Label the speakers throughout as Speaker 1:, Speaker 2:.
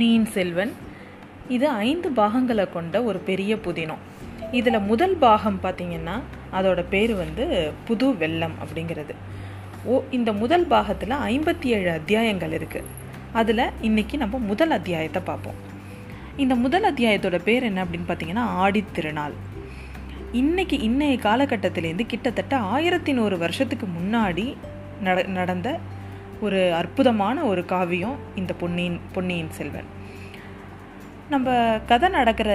Speaker 1: பொன்னியின் செல்வன். இது ஐந்து பாகங்களை கொண்ட ஒரு பெரிய புதினம். இதில் முதல் பாகம் பார்த்திங்கன்னா அதோட பேர் வந்து புது வெள்ளம் அப்படிங்கிறது. ஓ இந்த முதல் பாகத்தில் ஐம்பத்தி ஏழு அத்தியாயங்கள் இருக்குது அதில் இன்றைக்கி நம்ம முதல் அத்தியாயத்தை பார்ப்போம். இந்த முதல் அத்தியாயத்தோட பேர் என்ன அப்படின்னு பார்த்தீங்கன்னா ஆடித்திருநாள் இன்னைக்கு இன்றைய காலகட்டத்திலேருந்து கிட்டத்தட்ட ஆயிரத்தி நூறு வருஷத்துக்கு முன்னாடி நட நடந்த ஒரு அற்புதமான ஒரு காவியம் இந்த பொன்னியின் பொன்னியின் செல்வன். நம்ம கதை நடக்கிற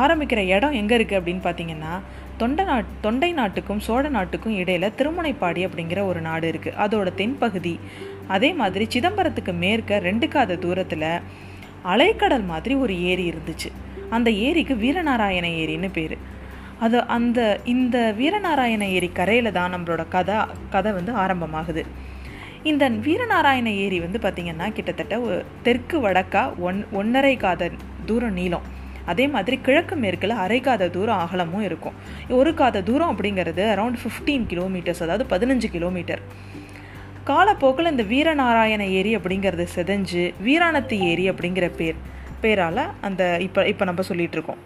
Speaker 1: ஆரம்பிக்கிற இடம் எங்கே இருக்குது அப்படின்னு பார்த்தீங்கன்னா தொண்டை நாட் தொண்டை நாட்டுக்கும் சோழ நாட்டுக்கும் இடையில் திருமுனைப்பாடி அப்படிங்கிற ஒரு நாடு இருக்குது அதோட தென்பகுதி. அதே மாதிரி சிதம்பரத்துக்கு மேற்க ரெண்டு காத தூரத்தில் அலைக்கடல் மாதிரி ஒரு ஏரி இருந்துச்சு. அந்த ஏரிக்கு வீரநாராயண ஏரின்னு பேர். அது அந்த இந்த வீரநாராயண ஏரி கரையில் தான் நம்மளோட கதை கதை வந்து ஆரம்பமாகுது. இந்த வீரநாராயண ஏரி வந்து பார்த்திங்கன்னா கிட்டத்தட்ட ஒரு தெற்கு வடக்கா ஒன் ஒன்றரை காத தூரம் நீளம். அதே மாதிரி கிழக்கு மேற்கில் அரை காத தூரம் அகலமும் இருக்கும். ஒரு காத தூரம் அப்படிங்கிறது அரௌண்ட் ஃபிஃப்டீன் கிலோமீட்டர்ஸ் அதாவது பதினஞ்சு கிலோமீட்டர் காலப்போக்கில் இந்த வீரநாராயண ஏரி அப்படிங்கிறது செதஞ்சு வீராணத்து ஏரி அப்படிங்கிற பேர் பேரால் அந்த இப்போ இப்போ நம்ம சொல்லிகிட்டு இருக்கோம்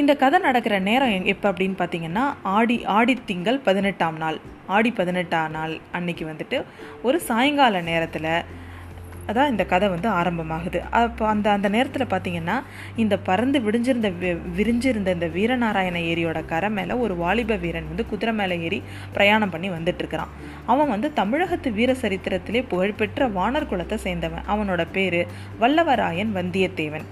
Speaker 1: இந்த கதை நடக்கிற நேரம் எங் எப்போ அப்படின்னு பார்த்தீங்கன்னா ஆடி ஆடித்திங்கள் பதினெட்டாம் நாள். ஆடி பதினெட்டாம் நாள் அன்னைக்கு வந்துட்டு ஒரு சாயங்கால நேரத்தில் அதான் இந்த கதை வந்து ஆரம்பமாகுது. அப்போ அந்த அந்த நேரத்தில் பார்த்தீங்கன்னா இந்த பறந்து விடிஞ்சிருந்த விரிஞ்சிருந்த இந்த வீரநாராயண ஏரியோட கரை மேலே ஒரு வாலிப வீரன் வந்து குதிரை மேலே ஏறி பிரயாணம் பண்ணி வந்துட்டுருக்கிறான். அவன் வந்து தமிழகத்து வீர சரித்திரத்திலே புகழ்பெற்ற வானர் குலத்தை சேர்ந்தவன். அவனோட பேர் வல்லவராயன் வந்தியத்தேவன்.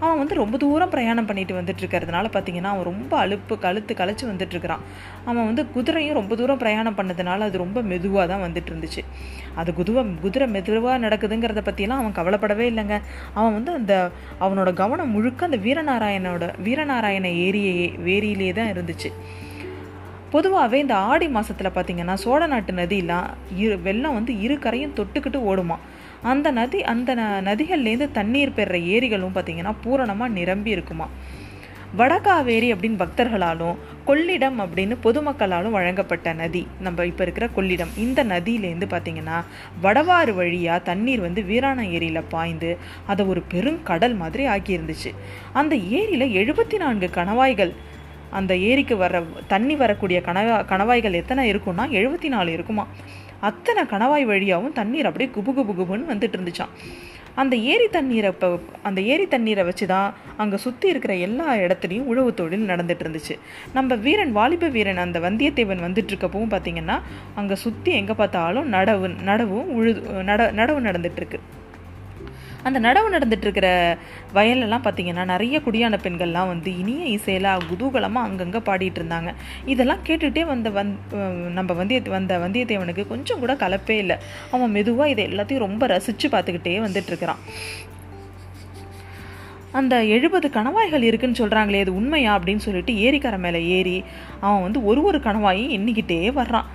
Speaker 1: அவன் வந்து ரொம்ப தூரம் பிரயாணம் பண்ணிட்டு வந்துட்டு இருக்கிறதுனால பார்த்தீங்கன்னா அவன் ரொம்ப அழுப்பு கழுத்து கழிச்சு வந்துட்டு இருக்கிறான் அவன் வந்து குதிரையும் ரொம்ப தூரம் பிரயாணம் பண்ணதுனால அது ரொம்ப மெதுவாக தான் வந்துட்டு இருந்துச்சு அது குதுவ குதிரை மெதுவாக நடக்குதுங்கிறத பற்றியெல்லாம் அவன் கவலைப்படவே இல்லைங்க. அவன் வந்து அந்த அவனோட கவனம் முழுக்க அந்த வீரநாராயணோட வீரநாராயண ஏரியே ஏரியிலே தான் இருந்துச்சு. பொதுவாகவே இந்த ஆடி மாதத்தில் பார்த்தீங்கன்னா சோழ நாட்டு நதியெலாம் இரு வெள்ளம் வந்து இரு கரையும் தொட்டுக்கிட்டு ஓடுமா அந்த நதி அந்த ந நதிகள்லேருந்து தண்ணீர் பெறுற ஏரிகளும் பார்த்திங்கன்னா பூரணமாக நிரம்பி இருக்குமா? வடகாவேரி அப்படின்னு பக்தர்களாலும் கொள்ளிடம் அப்படின்னு பொதுமக்களாலும் வழங்கப்பட்ட நதி நம்ம இப்போ இருக்கிற கொள்ளிடம். இந்த நதியிலேருந்து பார்த்திங்கன்னா வடவாறு வழியாக தண்ணீர் வந்து வீராண ஏரியில் பாய்ந்து அதை ஒரு பெருங்கடல் மாதிரி ஆக்கியிருந்துச்சு. அந்த ஏரியில் எழுபத்தி நான்கு கணவாய்கள் அந்த ஏரிக்கு வர தண்ணி வரக்கூடிய கணவா கணவாய்கள் எத்தனை இருக்கும்னா எழுபத்தி நாலு இருக்குமா? அத்தனை கணவாய் வழியாகவும் தண்ணீர் அப்படியே குபு குபு குபுன்னு வந்துட்டு இருந்துச்சான் அந்த ஏரி தண்ணீரை இப்போ அந்த ஏரி தண்ணீரை வச்சு தான் அங்கே சுற்றி இருக்கிற எல்லா இடத்துலையும் உழவு தொழில் நடந்துட்டு இருந்துச்சு. நம்ம வீரன் வாலிப வீரன் அந்த வந்தியத்தேவன் வந்துட்டு இருக்கப்பவும் பார்த்தீங்கன்னா அங்கே சுற்றி எங்கே பார்த்தாலும் நடவு நடவும் உழுது நட நடவு நடந்துட்டு இருக்கு. அந்த நடவு நடந்துட்டுருக்கிற வயலெல்லாம் பார்த்தீங்கன்னா நிறைய குடியான பெண்கள்லாம் வந்து இனிய இசையில் குதூகலமாக அங்கங்கே பாடிட்டு இருந்தாங்க இதெல்லாம் கேட்டுகிட்டே வந்த வந் நம்ம வந்திய வந்த வந்தியத்தேவனுக்கு கொஞ்சம் கூட கலப்பே இல்லை. அவன் மெதுவாக இதை எல்லாத்தையும் ரொம்ப ரசித்து பார்த்துக்கிட்டே வந்துட்டுருக்கிறான். அந்த எழுபது கணவாய்கள் இருக்குன்னு சொல்கிறாங்களே அது உண்மையா அப்படின்னு சொல்லிட்டு ஏரிக்கரை மேலே ஏறி அவன் வந்து ஒரு ஒரு கணவாயும் எண்ணிக்கிட்டே வர்றான்.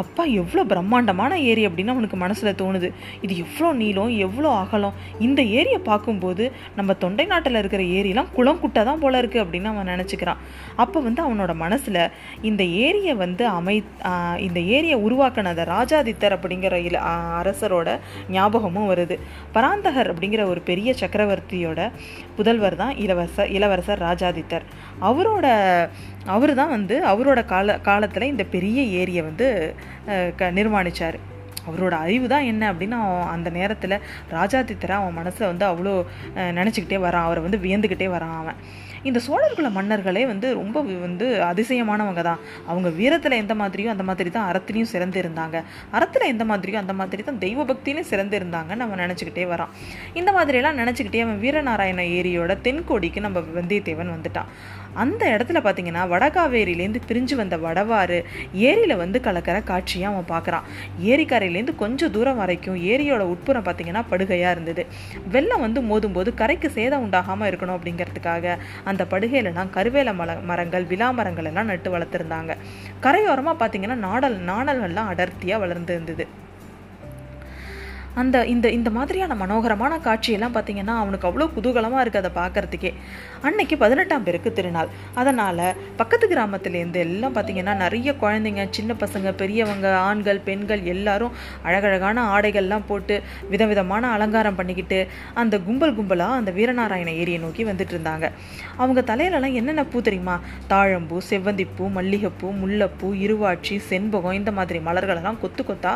Speaker 1: அப்பா எவ்வளோ பிரம்மாண்டமான ஏரி அப்படின்னு அவனுக்கு மனசில் தோணுது. இது எவ்வளோ நீளம் எவ்வளோ அகலம். இந்த ஏரியை பார்க்கும்போது நம்ம தொண்டை நாட்டில் இருக்கிற ஏரியெலாம் குளம் குட்டை தான் போல இருக்குது அப்படின்னு அவன் நினச்சிக்கிறான். அப்போ வந்து அவனோட மனசில் இந்த ஏரியை வந்து அமை இந்த ஏரியை உருவாக்கினத ராஜாதித்தர் அப்படிங்கிற இல அரசரோட ஞாபகமும் வருது. பராந்தகர் அப்படிங்கிற ஒரு பெரிய சக்கரவர்த்தியோட புதல்வர் தான் இளவரசர் இளவரசர் ராஜாதித்தர். அவரோட அவர் தான் வந்து அவரோட கால காலத்தில் இந்த பெரிய ஏரியை வந்து க நிர்மாணித்தார் அவரோட அறிவு தான் என்ன அப்படின்னு அவன் அந்த நேரத்தில் ராஜாதித்தரை அவன் மனசை வந்து அவ்வளோ நினச்சிக்கிட்டே வரான். அவரை வந்து வியந்துக்கிட்டே வரான் அவன். இந்த சோழர்குல மன்னர்களே வந்து ரொம்ப வந்து அதிசயமானவங்க தான் அவங்க வீரத்தில் எந்த மாதிரியோ அந்த மாதிரி தான் அறத்துலையும் சிறந்து இருந்தாங்க. அறத்தில் எந்த மாதிரியோ அந்த மாதிரி தான் தெய்வ பக்தியிலையும் சிறந்து இருந்தாங்கன்னு நம்ம நினச்சிக்கிட்டே வரான். இந்த மாதிரியெல்லாம் நினச்சிக்கிட்டே அவன் வீரநாராயண ஏரியோட தென்கோடிக்கு நம்ம வந்தியத்தேவன் வந்துட்டான். அந்த இடத்துல பார்த்தீங்கன்னா வடகாவேரியிலேருந்து பிரிஞ்சு வந்த வடவாறு ஏரியில் வந்து கலக்கிற காட்சியை அவன் பார்க்குறான் ஏரிக்கரையிலேருந்து கொஞ்சம் தூரம் வரைக்கும் ஏரியோட உட்புறம் பார்த்தீங்கன்னா படுகையாக இருந்தது. வெள்ளம் வந்து மோதும்போது கரைக்கு சேதம் உண்டாகாமல் இருக்கணும் அப்படிங்கிறதுக்காக அந்த படுகையிலலாம் கருவேல மல மரங்கள் விழா மரங்கள் எல்லாம் நட்டு வளர்த்துருந்தாங்க. கரையோரமாக பார்த்தீங்கன்னா நாடல் நாணல்கள்லாம் அடர்த்தியாக வளர்ந்து இருந்தது அந்த இந்த இந்த மாதிரியான மனோகரமான காட்சியெல்லாம் பார்த்தீங்கன்னா அவனுக்கு அவ்வளோ குதூகலமாக இருக்குது அதை பார்க்கறதுக்கே அன்னைக்கு பதினெட்டாம் பேருக்கு திருநாள். அதனால் பக்கத்து கிராமத்துலேருந்து எல்லாம் பார்த்தீங்கன்னா நிறைய குழந்தைங்க சின்ன பசங்க பெரியவங்க ஆண்கள் பெண்கள் எல்லாரும் அழகழகான ஆடைகள்லாம் போட்டு விதவிதமான அலங்காரம் பண்ணிக்கிட்டு அந்த கும்பல் கும்பலாக அந்த வீரநாராயண ஏரியை நோக்கி வந்துட்டு இருந்தாங்க அவங்க தலையிலலாம் என்னென்ன பூ தெரியுமா? தாழம்பூ செவ்வந்திப்பூ மல்லிகைப்பூ முல்லைப்பூ இருவாட்சி செண்பகம் இந்த மாதிரி மலர்களெல்லாம் கொத்து கொத்தா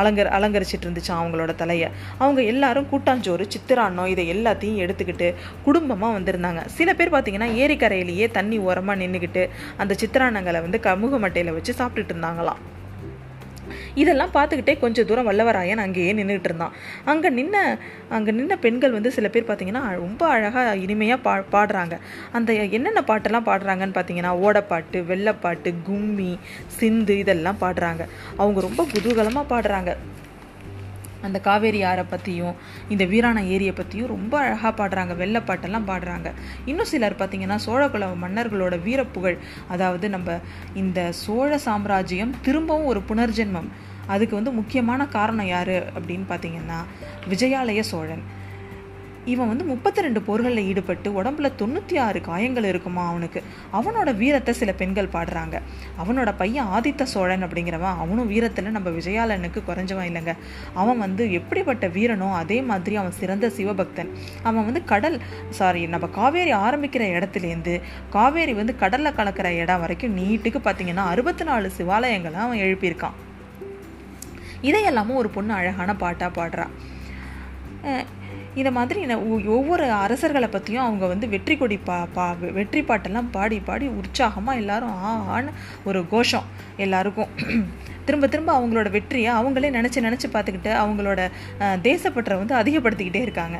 Speaker 1: அலங்கர் அலங்கரிச்சிட்டு இருந்துச்சு அவங்களோட தலையை. அவங்க எல்லாரும் கூட்டாஞ்சோறு சித்திராண்ணம் இதை எல்லாத்தையும் எடுத்துக்கிட்டு குடும்பமாக வந்திருந்தாங்க. சில பேர் பார்த்தீங்கன்னா ஏரிக்கரையிலேயே தண்ணி ஓரமாக நின்றுக்கிட்டு அந்த சித்திராண்ணங்களை வந்து கமுக மட்டையில் வச்சு சாப்பிட்டுட்டு இருந்தாங்களாம். இதெல்லாம் பார்த்துக்கிட்டே கொஞ்சம் தூரம் வல்லவராயன் அங்கேயே நின்றுட்டு இருந்தான். அங்கே நின்ன அங்கே நின்ன பெண்கள் வந்து சில பேர் பார்த்தீங்கன்னா ரொம்ப அழகாக இனிமையாக பா பாடுறாங்க. அந்த என்னென்ன பாட்டெல்லாம் பாடுறாங்கன்னு பார்த்தீங்கன்னா ஓடப்பாட்டு வெள்ளப்பாட்டு கும்மி சிந்து இதெல்லாம் பாடுறாங்க. அவங்க ரொம்ப குதூகலமாக பாடுறாங்க. அந்த காவேரி ஆறை பற்றியும் இந்த வீராண ஏரியை பற்றியும் ரொம்ப அழகாக பாடுறாங்க வெள்ளப்பாட்டெல்லாம் பாடுறாங்க. இன்னும் சிலர் பார்த்திங்கன்னா சோழகுல மன்னர்களோட வீரப்புகழ் அதாவது நம்ம இந்த சோழ சாம்ராஜ்யம் திரும்பவும் ஒரு புனர்ஜென்மம். அதுக்கு வந்து முக்கியமான காரணம் யார் அப்படின்னு பார்த்தீங்கன்னா விஜயாலய சோழன். இவன் வந்து முப்பத்தி ரெண்டு போர்களில் ஈடுபட்டு உடம்புல தொண்ணூற்றி ஆறு காயங்கள் இருக்குமா அவனுக்கு. அவனோட வீரத்தை சில பெண்கள் பாடுறாங்க. அவனோட பையன் ஆதித்த சோழன் அப்படிங்கிறவன் அவனும் வீரத்தில் நம்ம விஜயாலனுக்கு குறைஞ்சவன் இல்லைங்க. அவன் வந்து எப்படிப்பட்ட வீரனோ அதே மாதிரி அவன் சிறந்த சிவபக்தன். அவன் வந்து கடல் சாரி நம்ம காவேரி ஆரம்பிக்கிற இடத்துலேருந்து காவேரி வந்து கடலில் கலக்கிற இடம் வரைக்கும் நீட்டுக்கு பார்த்தீங்கன்னா அறுபத்தி நாலு சிவாலயங்களை அவன் எழுப்பியிருக்கான். இதையெல்லாமும் ஒரு பொண்ணு அழகான பாட்டாக பாடுறான் இந்த மாதிரி ஒவ்வொரு அரசர்களை பற்றியும் அவங்க வந்து வெற்றி கொடி பா பா வெற்றி பாட்டெல்லாம் பாடி பாடி உற்சாகமாக எல்லாரும் ஆ ஆன்னு ஒரு கோஷம் எல்லாருக்கும். திரும்ப திரும்ப அவங்களோட வெற்றியை அவங்களே நினச்சி நினச்சி பார்த்துக்கிட்டு அவங்களோட தேசப்பற்றை வந்து அதிகப்படுத்திக்கிட்டே இருக்காங்க.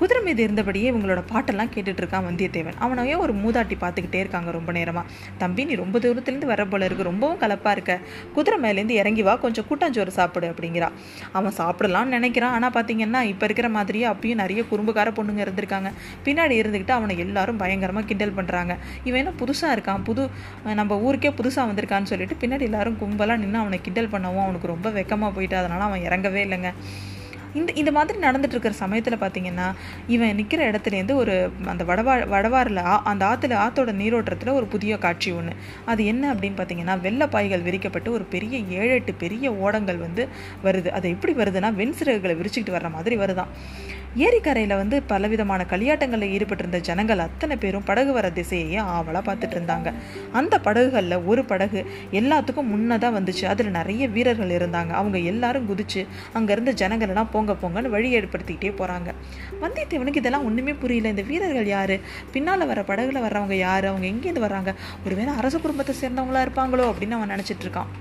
Speaker 1: குதிரை மீது இருந்தபடியே இவங்களோட பாட்டெல்லாம் கேட்டுட்டு இருக்கான் வந்தியத்தேவன் அவனையே ஒரு மூதாட்டி பார்த்துக்கிட்டே இருக்காங்க ரொம்ப நேரமாக தம்பி நீ ரொம்ப தூரத்துலேருந்து வர போல இருக்கு. ரொம்பவும் கலப்பாக இருக்க. குதிரை மேலேருந்து இறங்கி வா. கொஞ்சம் கூட்டாஞ்சோறு சாப்பிடு அப்படிங்கிறா. அவன் சாப்பிடலாம்னு நினைக்கிறான். ஆனால் பார்த்தீங்கன்னா இப்போ இருக்கிற மாதிரியே அப்பயும் நிறைய குறும்புக்கார பொண்ணுங்க இருந்திருக்காங்க. பின்னாடி இருந்துக்கிட்டு அவனை எல்லாரும் பயங்கரமாக கிண்டல் பண்ணுறாங்க இவன் என்ன புதுசாக இருக்கான்? புது நம்ம ஊருக்கே புதுசாக வந்திருக்கான்னு சொல்லிட்டு பின்னாடி எல்லாரும் கும்பலாக நின்று அவனை கிண்டல் பண்ணவும் அவனுக்கு ரொம்ப வெக்கமாக போயிட்டு அதனால அவன் இறங்கவே இல்லைங்க. இந்த இந்த மாதிரி நடந்துட்டு இருக்கிற சமயத்தில் பார்த்தீங்கன்னா இவன் நிற்கிற இடத்துலேருந்து ஒரு அந்த வடவா வடவாரில் ஆ அந்த ஆற்றுல ஆற்றோட நீரோட்டத்தில் ஒரு புதிய காட்சி ஒன்று அது என்ன அப்படின்னு பார்த்தீங்கன்னா வெள்ளப்பாய்கள் விரிக்கப்பட்டு ஒரு பெரிய ஏழு எட்டு பெரிய ஓடங்கள் வந்து வருது. அது எப்படி வருதுன்னா வெண்சிறகுகளை விரிச்சுக்கிட்டு வர்ற மாதிரி வருதான். ஏரிக்கரையில் வந்து பலவிதமான களியாட்டங்களில் ஈடுபட்டிருந்த ஜனங்கள் அத்தனை பேரும் படகு வர திசையையே ஆவலாக பார்த்துட்டு இருந்தாங்க. அந்த படகுகளில் ஒரு படகு எல்லாத்துக்கும் முன்னதாக வந்துச்சு. அதில் நிறைய வீரர்கள் இருந்தாங்க. அவங்க எல்லாரும் குதிச்சு அங்கேருந்து ஜனங்கள்லாம் போங்க போங்கன்னு வழி ஏற்படுத்திக்கிட்டே போகிறாங்க வந்தியத்தேவனுக்கு இதெல்லாம் ஒன்றுமே புரியல. இந்த வீரர்கள் யார்? பின்னால் வர படகுல வர்றவங்க யார்? அவங்க எங்கேருந்து வர்றாங்க? ஒருவேளை அரச குடும்பத்தை சேர்ந்தவங்களா இருப்பாங்களோ அப்படின்னு அவன் நினச்சிட்டு இருக்கான்.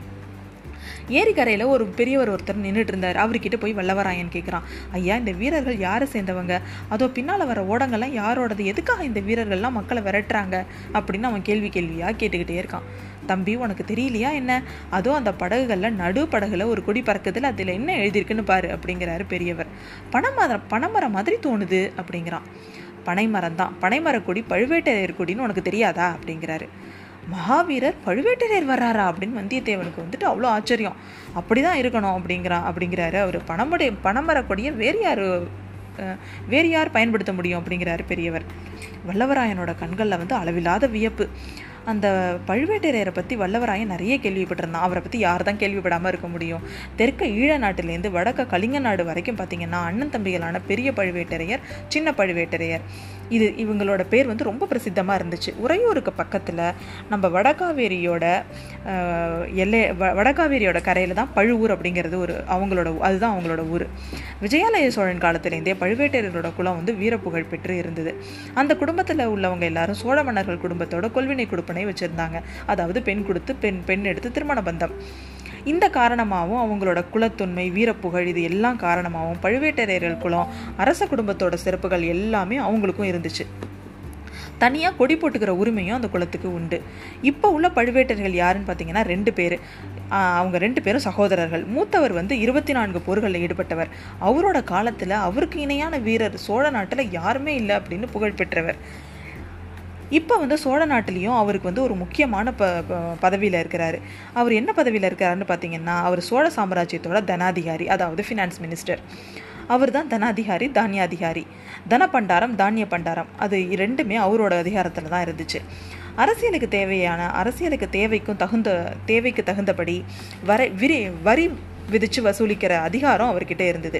Speaker 1: ஏரிக்கரையில் ஒரு பெரியவர் ஒருத்தர் நின்றுட்டு இருந்தார். அவர்கிட்ட போய் வல்லவராயன் கேட்குறான் ஐயா இந்த வீரர்கள் யாரை சேர்ந்தவங்க? அதோ பின்னால் வர ஓடங்கள்லாம் யாரோடது? எதுக்காக இந்த வீரர்கள்லாம் மக்களை விரட்டுறாங்க? அப்படின்னு அவன் கேள்வி கேள்வியாக கேட்டுக்கிட்டே இருக்கான். தம்பி உனக்கு தெரியலையா என்ன? அதோ அந்த படகுகளில் நடு படகுல ஒரு கொடி பறக்குதில் அதில் என்ன எழுதியிருக்குன்னு பாரு அப்படிங்கிறாரு பெரியவர். பனைமரம் பனைமரம் மாதிரி தோணுது அப்படிங்கிறான். பனைமரம் தான் பனைமரக்கொடி பழுவேட்டரையர் கொடின்னு உனக்கு தெரியாதா? அப்படிங்கிறாரு. மகாவீரர் பழுவேட்டரையர் வர்றாரா அப்படின்னு வந்தியத்தேவனுக்கு வந்துட்டு அவ்வளோ ஆச்சரியம். அப்படி தான் இருக்கணும் அப்படிங்கிறா அப்படிங்கிறாரு அவர். பணமுடைய பணமரக்கொடியை வேறு யார் வேறு யார் பயன்படுத்த முடியும் அப்படிங்கிறாரு பெரியவர். வல்லவராயனோட கண்களில் வந்து அளவில்லாத வியப்பு. அந்த பழுவேட்டரையரை பற்றி வல்லவராயன் நிறைய கேள்விப்பட்டிருந்தான். அவரை பற்றி யார் தான் கேள்விப்படாமல் இருக்க முடியும். தெற்க ஈழ நாட்டிலேருந்து வடக்க கலிங்க நாடு வரைக்கும் பார்த்தீங்கன்னா அண்ணன் தம்பிகளான பெரிய பழுவேட்டரையர் சின்ன பழுவேட்டரையர். இது இவங்களோட பேர் வந்து ரொம்ப பிரசித்தமாக இருந்துச்சு. உறையூருக்கு பக்கத்தில் நம்ம வடகாவேரியோட எல்லை வ வடகாவேரியோட கரையில் தான் பழுவூர் அப்படிங்கிறது ஒரு அவங்களோட அதுதான் அவங்களோட ஊர். விஜயாலய சோழன் காலத்திலேருந்தே பழுவேட்டையர்களோட குலம் வந்து வீரப்புகழ் பெற்று இருந்தது. அந்த குடும்பத்தில் உள்ளவங்க எல்லாரும் சோழ மன்னர்கள் குடும்பத்தோட கொள்வினை கொடுப்பனை வச்சுருந்தாங்க. அதாவது பெண் கொடுத்து பெண் பெண் எடுத்து திருமண பந்தம். இந்த காரணமாகவும் அவங்களோட குலத்தொன்மை வீரப்புகழ் இது எல்லாம் காரணமாகவும் பழுவேட்டரையர்கள் குலம் அரச குடும்பத்தோட சிறப்புகள் எல்லாமே அவங்களுக்கும் இருந்துச்சு. தனியாக கொடி போட்டுக்கிற உரிமையும் அந்த குலத்துக்கு உண்டு. இப்போ உள்ள பழுவேட்டர்கள் யாருன்னு பார்த்தீங்கன்னா ரெண்டு பேர். அவங்க ரெண்டு பேரும் சகோதரர்கள். மூத்தவர் வந்து இருபத்தி நான்கு போர்களில் ஈடுபட்டவர். அவரோட காலத்தில் அவருக்கு இணையான வீரர் சோழ நாட்டில் யாருமே இல்லை அப்படின்னு புகழ் பெற்றவர். இப்போ வந்து சோழ நாட்டிலையும் அவருக்கு வந்து ஒரு முக்கியமான ப பதவியில் இருக்கிறாரு. அவர் என்ன பதவியில் இருக்கிறாருன்னு பார்த்தீங்கன்னா அவர் சோழ சாம்ராஜ்யத்தோட தனாதிகாரி அதாவது ஃபினான்ஸ் மினிஸ்டர் அவர் தான் தனாதிகாரி தானியாதிகாரி. தன பண்டாரம் தானிய பண்டாரம் அது ரெண்டுமே அவரோட அதிகாரத்தில் தான் இருந்துச்சு. அரசியலுக்கு தேவையான அரசியலுக்கு தேவைக்கும் தகுந்த தேவைக்கு தகுந்தபடி வரை விரி வரி விதித்து வசூலிக்கிற அதிகாரம் அவர்கிட்ட இருந்தது.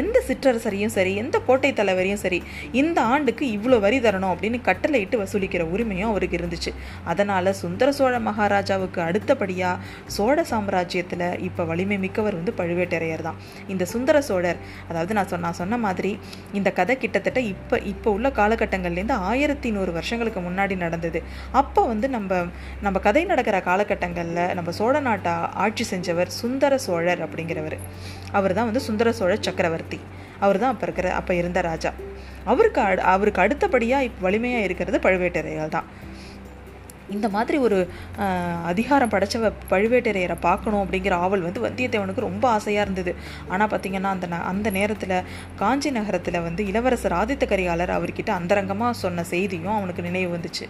Speaker 1: எந்த சிற்றரசரையும் சரி எந்த கோட்டை தலைவரையும் சரி இந்த ஆண்டுக்கு இவ்வளோ வரி தரணும் அப்படின்னு கட்டளையிட்டு வசூலிக்கிற உரிமையும் அவருக்கு இருந்துச்சு. அதனால் சுந்தர சோழ மகாராஜாவுக்கு அடுத்தபடியாக சோழ சாம்ராஜ்யத்தில் இப்போ வலிமை மிக்கவர் வந்து பழுவேட்டரையர் தான். இந்த சுந்தர சோழர் அதாவது நான் சொன்ன நான் சொன்ன மாதிரி இந்த கதை கிட்டத்தட்ட இப்போ இப்போ உள்ள காலகட்டங்கள்லேருந்து ஆயிரத்தி நூறு வருஷங்களுக்கு முன்னாடி நடந்தது. அப்போ வந்து நம்ம நம்ம கதை நடக்கிற காலகட்டங்களில் நம்ம சோழ நாட்டை ஆட்சி செஞ்சவர் சுந்தர சோழர். அப்படிங்கிறவர். அவர் தான் வந்து சுந்தர சோழ சக்கரவர்த்தி. அவர் தான் அப்போ இருக்கிற அப்போ இருந்த ராஜா. அவருக்கு அவருக்கு அடுத்தபடியாக இப்போ வலிமையாக இருக்கிறது பழுவேட்டரையர் தான் இந்த மாதிரி ஒரு அதிகாரம் படைச்சவ பழுவேட்டரையரை பார்க்கணும் அப்படிங்கிற ஆவல் வந்து வந்தியத்தேவனுக்கு ரொம்ப ஆசையாக இருந்தது. ஆனால் பார்த்தீங்கன்னா அந்த அந்த நேரத்தில் காஞ்சி நகரத்தில் வந்து இளவரசர் ஆதித்த கரிகாலர் அவர்கிட்ட அந்தரங்கமாக சொன்ன செய்தியும் அவனுக்கு நினைவு வந்துச்சு.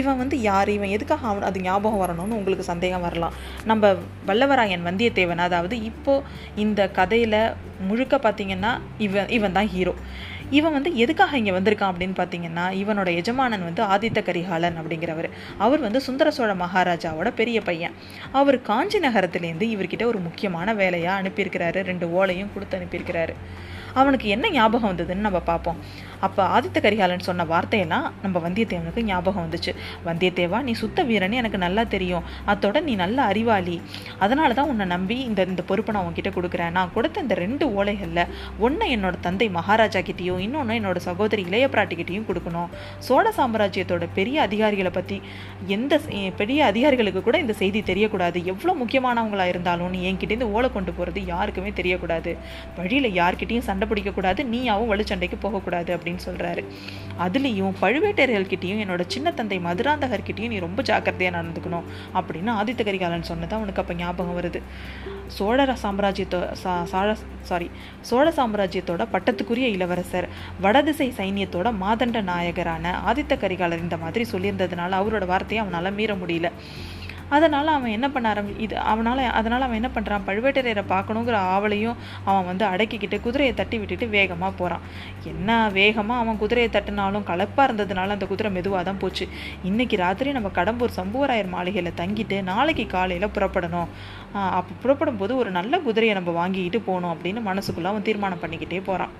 Speaker 1: இவன் வந்து யார்? இவன் எதுக்காக அவன் அது ஞாபகம் வரணும்னு உங்களுக்கு சந்தேகம் வரலாம். நம்ம வல்லவராயன் வந்தியத்தேவன் அதாவது இப்போது இந்த கதையில் முழுக்க பார்த்தீங்கன்னா இவன் இவன் தான் ஹீரோ இவன் வந்து எதுக்காக இங்கே வந்திருக்கான் அப்படின்னு பார்த்தீங்கன்னா இவனோட எஜமானன் வந்து ஆதித்த கரிகாலன் அப்படிங்கிறவர். அவர் வந்து சுந்தர சோழ மகாராஜாவோட பெரிய பையன். அவர் காஞ்சி நகரத்துலேருந்து இவர்கிட்ட ஒரு முக்கியமான வேலையாக அனுப்பியிருக்கிறாரு. ரெண்டு ஓலையும் கொடுத்து அனுப்பியிருக்கிறாரு. அவனுக்கு என்ன ஞாபகம் வந்ததுன்னு நம்ம பார்ப்போம். அப்போ ஆதித்த கரிகாலன் சொன்ன வார்த்தையெல்லாம் நம்ம வந்தியத்தேவனுக்கு ஞாபகம் வந்துச்சு. வந்தியத்தேவா நீ சுத்த வீரன்னு எனக்கு நல்லா தெரியும். அதோட நீ நல்ல அறிவாளி. அதனால தான் உன்னை நம்பி இந்த இந்த பொறுப்பை நான் உன்கிட்ட கொடுக்குறேன். நான் கொடுத்த இந்த ரெண்டு ஓலைகளில் ஒன்று என்னோட தந்தை மகாராஜா கிட்டேயும் இன்னொன்று என்னோட சகோதரி இளைய பிராட்டிக்கிட்டையும் கொடுக்கணும். சோழ சாம்ராஜ்யத்தோட பெரிய அதிகாரிகளை பற்றி எந்த பெரிய அதிகாரிகளுக்கு கூட இந்த செய்தி தெரியக்கூடாது. எவ்வளோ முக்கியமானவங்களாக இருந்தாலும் நீ என்கிட்டேருந்து ஓலை கொண்டு போகிறது யாருக்குமே தெரியக்கூடாது. வழியில் யார்கிட்டையும் சண்டை பிடிக்கக்கூடாது. நீயாவும் வலுச்சண்டைக்கு போகக்கூடாது அப்படின்னு சொல்கிறாரு அதுலேயும் பழுவேட்டையர்கள்கிட்டையும் என்னோட சின்ன தந்தை மதுராந்தகர்கிட்டையும் நீ ரொம்ப ஜாக்கிரதையாக நடந்துக்கணும் அப்படின்னு ஆதித்த கரிகாலன் சொன்னது உனக்கு அப்போ ஞாபகம் வருது. சோழ சாம்ராஜ்யத்தோ சா சாழ சாரி சோழ சாம்ராஜ்யத்தோட பட்டத்துக்குரிய இளவரசர் வடதிசை சைன்யத்தோட மாதண்ட நாயகரான ஆதித்த கரிகாலர் இந்த மாதிரி சொல்லியிருந்ததுனால அவரோட வார்த்தையை அவனால் மீற முடியல. அதனால் அவன் என்ன பண்ண ஆரம்பி இது அவனால் அதனால் அவன் என்ன பண்ணுறான் பழுவேட்டரையரை பார்க்கணுங்கிற ஆவலையும் அவன் வந்து அடக்கிக்கிட்டு குதிரையை தட்டி விட்டுட்டு வேகமாக போகிறான் என்ன வேகமாக அவன் குதிரையை தட்டினாலும் கலப்பாக இருந்ததுனால அந்த குதிரை மெதுவாக தான் போச்சு. இன்றைக்கி ராத்திரி நம்ம கடம்பூர் சம்புவராயர் மாளிகையில் தங்கிட்டு நாளைக்கு காலையில் புறப்படணும். அப்போ புறப்படும் போது ஒரு நல்ல குதிரையை நம்ம வாங்கிக்கிட்டு போகணும் அப்படின்னு மனசுக்குள்ளே அவன் தீர்மானம் பண்ணிக்கிட்டே போகிறான்